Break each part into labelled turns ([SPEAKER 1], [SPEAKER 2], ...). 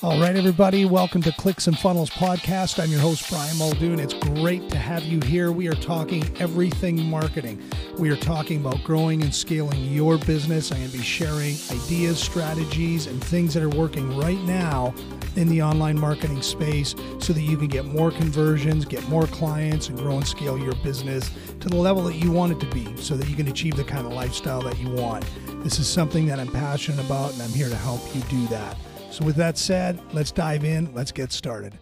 [SPEAKER 1] All right, everybody, welcome to Clicks and Funnels Podcast. I'm your host, Brian Muldoon. It's great to have you here. We are talking everything marketing. We are talking about growing and scaling your business. I'm going to be sharing ideas, strategies, and things that are working right now in the online marketing space so that you can get more conversions, get more clients, and grow and scale your business to the level that you want it to be so that you can achieve the kind of lifestyle that you want. This is something that I'm passionate about, and I'm here to help you do that. So, with that said, let's dive in. Let's get started.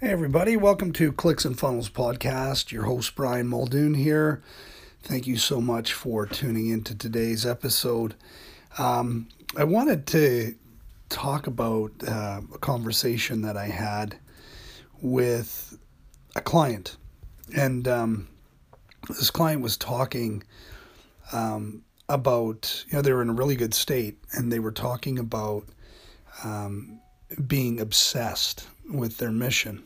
[SPEAKER 1] Hey, everybody. Welcome to Clicks and Funnels Podcast. Your host, Brian Muldoon, here. Thank you so much for tuning into today's episode. Um, I wanted to talk about uh, a conversation that I had with a client. And um, this client was talking um, about, you know, they were in a really good state and they were talking about um, being obsessed with their mission.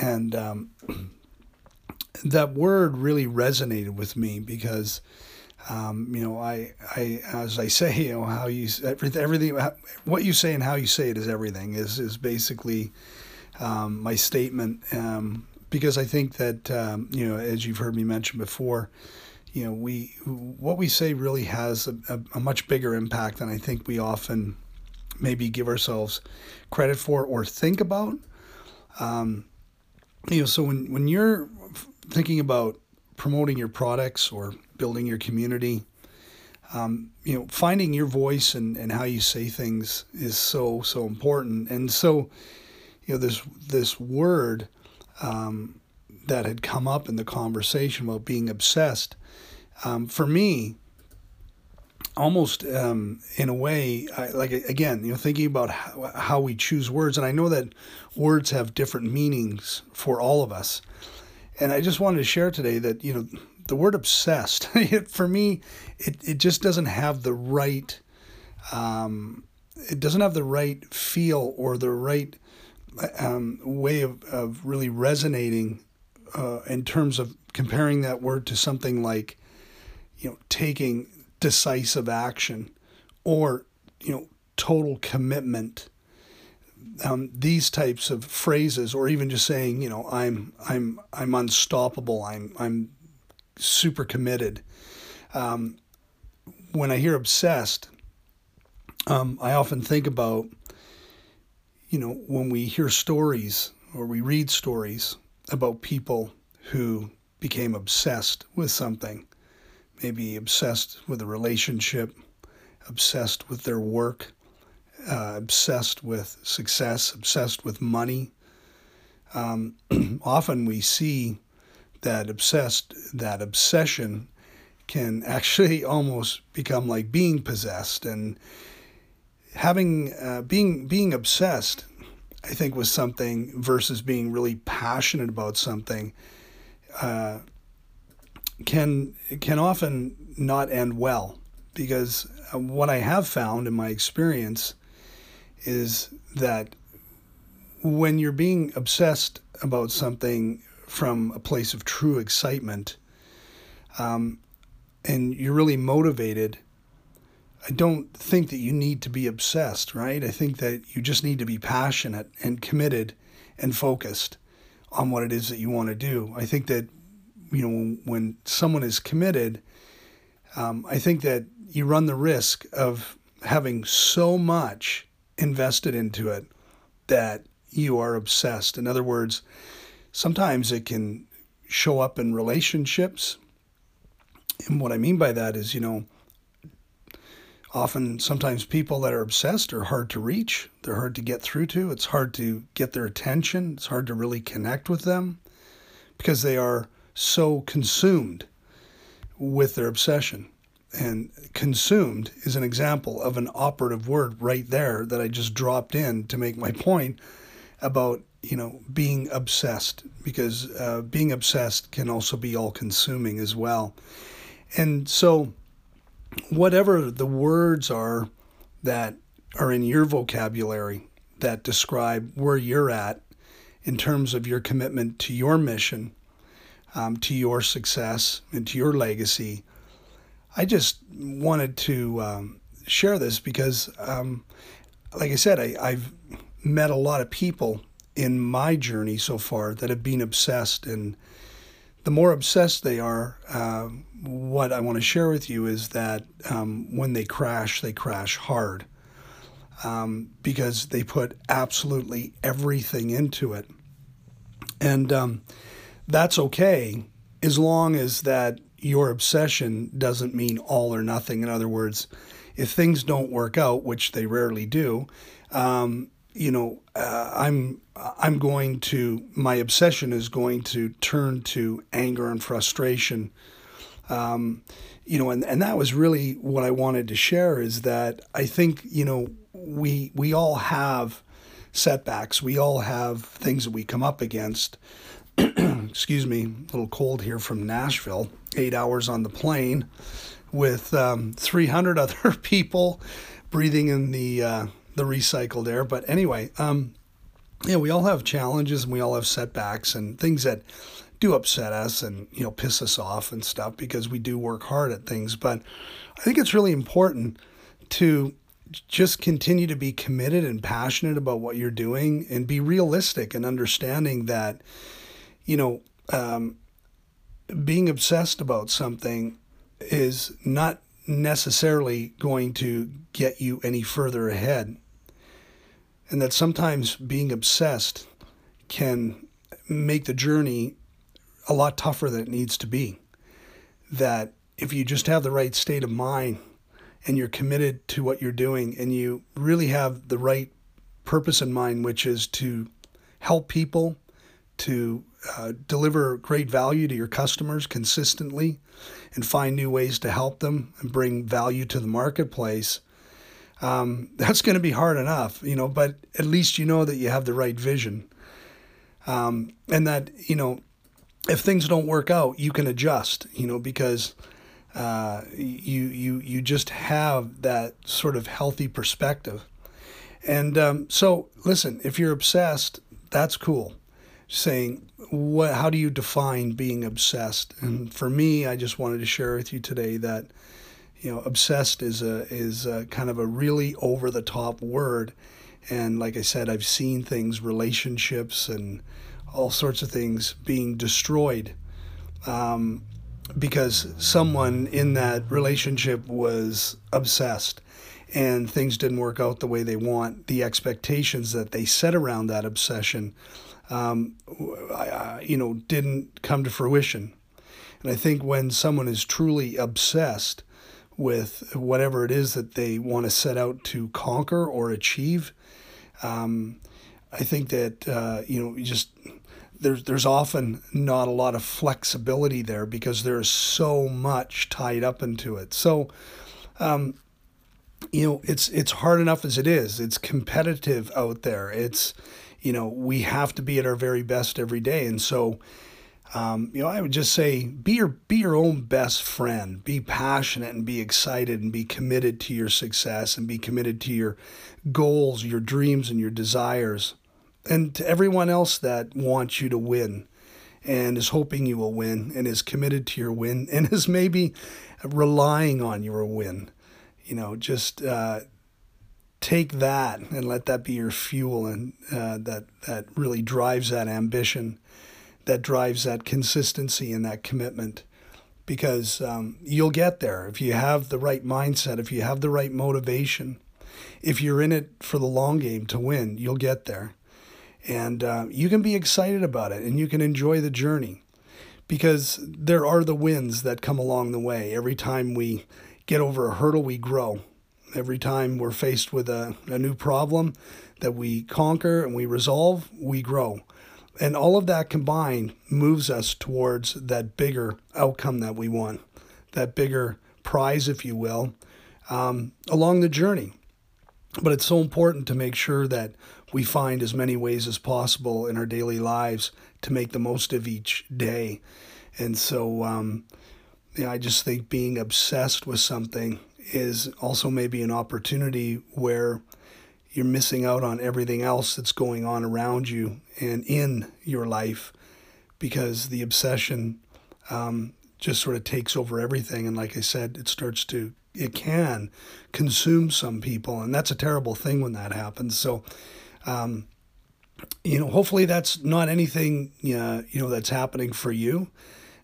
[SPEAKER 1] And um, that word really resonated with me because, um, you know, I, I, as I say, you know, how you, everything, what you say and how you say it is everything is, is basically um, my statement. Um, because I think that, um, you know, as you've heard me mention before, you know, we what we say really has a, a, a, much bigger impact than I think we often maybe give ourselves credit for or think about. Um, you know, so when when you're thinking about promoting your products or building your community, um, you know, finding your voice and, and how you say things is so so important. And so, you know, this this word um, that had come up in the conversation about being obsessed um, for me, almost um, in a way, I, like again, you know, thinking about how, how, we choose words, and I know that words have different meanings for all of us. And I just wanted to share today that you know the word obsessed for me, it it just doesn't have the right, um, it doesn't have the right feel or the right um, way of, of really resonating uh, in terms of comparing that word to something like you know, taking decisive action or, you know, total commitment. Um, these types of phrases, or even just saying, you know, I'm I'm I'm unstoppable. I'm I'm super committed. Um, when I hear obsessed, um, I often think about, you know, when we hear stories or we read stories about people who became obsessed with something maybe obsessed with a relationship, obsessed with their work, uh, obsessed with success, obsessed with money. Um, often we see that obsessed, that obsession can actually almost become like being possessed and having uh, being being obsessed I think was something versus being really passionate about something uh, can can often not end well. Because uh, what I have found in my experience is that when you're being obsessed about something from a place of true excitement um, and you're really motivated, I don't think that you need to be obsessed, right? I think that you just need to be passionate and committed and focused on what it is that you want to do. I think that you know, when someone is committed, um, I think that you run the risk of having so much invested into it that you are obsessed. In other words, sometimes it can show up in relationships. And what I mean by that is, you know, often sometimes people that are obsessed are hard to reach, they're hard to get through to, it's hard to get their attention, it's hard to really connect with them because they are so consumed with their obsession. And consumed is an example of an operative word right there that I just dropped in to make my point about you know being obsessed because uh, being obsessed can also be all consuming as well. And so, whatever the words are that are in your vocabulary that describe where you're at in terms of your commitment to your mission um, to your success and to your legacy. I just wanted to um, share this because, um, like I said, I, I've met a lot of people in my journey so far that have been obsessed. And the more obsessed they are, uh, what I want to share with you is that um, when they crash, they crash hard um, because they put absolutely everything into it. And um, that's okay as long as that your obsession doesn't mean all or nothing. In other words, if things don't work out, which they rarely do, um, you know, uh, I'm I'm going to my obsession is going to turn to anger and frustration. Um, you know, and, and that was really what I wanted to share is that I think, you know, we we all have setbacks. We all have things that we come up against. Excuse me, a little cold here from Nashville. Eight hours on the plane with um, 300 other people breathing in the uh, the recycled air. But anyway, um, yeah, we all have challenges and we all have setbacks and things that do upset us and you know piss us off and stuff because we do work hard at things. But I think it's really important to just continue to be committed and passionate about what you're doing and be realistic and understanding that you know um, being obsessed about something is not necessarily going to get you any further ahead and that sometimes being obsessed can make the journey a lot tougher than it needs to be. That if you just have the right state of mind and you're committed to what you're doing and you really have the right purpose in mind, which is to help people, to uh, deliver great value to your customers consistently, and find new ways to help them and bring value to the marketplace, um, that's going to be hard enough, you know, but at least you know that you have the right vision. Um, and that, you know, if things don't work out, you can adjust, you know, because uh, you, you, you just have that sort of healthy perspective. And um, so, listen, if you're obsessed, that's cool. Saying, what, how do you define being obsessed? And for me, I just wanted to share with you today that you know, obsessed is a is a kind of a really over the top word, and like I said, I've seen things, relationships, and all sorts of things being destroyed um, because someone in that relationship was obsessed and things didn't work out the way they want. The expectations that they set around that obsession, um, you know, didn't come to fruition. And I think when someone is truly obsessed, with whatever it is that they want to set out to conquer or achieve. Um, I think that uh, you know just there's there's often not a lot of flexibility there because there's so much tied up into it. So. Um, you know it's it's hard enough as it is it's competitive out there it's you know we have to be at our very best every day and so um, you know, I would just say be your be your own best friend. Be passionate and be excited and be committed to your success and be committed to your goals, your dreams, and your desires. And to everyone else that wants you to win and is hoping you will win and is committed to your win and is maybe relying on your win. You know, just uh, take that and let that be your fuel and uh, that that really drives that ambition that drives that consistency and that commitment because um, you'll get there if you have the right mindset, if you have the right motivation, if you're in it for the long game to win, you'll get there. And uh, you can be excited about it and you can enjoy the journey because there are the wins that come along the way. Every time we get over a hurdle, we grow. Every time we're faced with a, a new problem that we conquer and we resolve, we grow. And all of that combined moves us towards that bigger outcome that we want, that bigger prize, if you will, um, along the journey. But it's so important to make sure that we find as many ways as possible in our daily lives to make the most of each day. And so, um, yeah, I just think being obsessed with something is also maybe an opportunity where you're missing out on everything else that's going on around you and in your life because the obsession um, just sort of takes over everything. And like I said, it starts to, it can consume some people. And that's a terrible thing when that happens. So, um, you know, hopefully that's not anything, know, you know that's happening for you.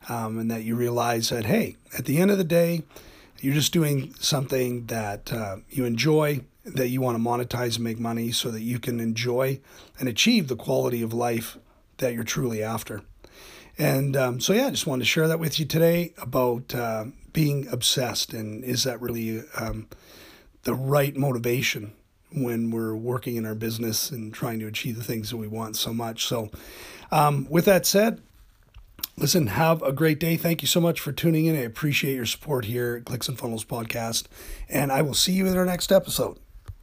[SPEAKER 1] Um, and that you realize that, hey, at the end of the day, you're just doing something that uh, you enjoy, that you want to monetize and make money so that you can enjoy and achieve the quality of life that you're truly after. And um, so, yeah, I just wanted to share that with you today about uh, being obsessed and is that really um, the right motivation when we're working in our business and trying to achieve the things that we want so much. So, um, with that said, listen, have a great day. Thank you so much for tuning in. I appreciate your support here at Clicks and Funnels Podcast, and I will see you in our next episode.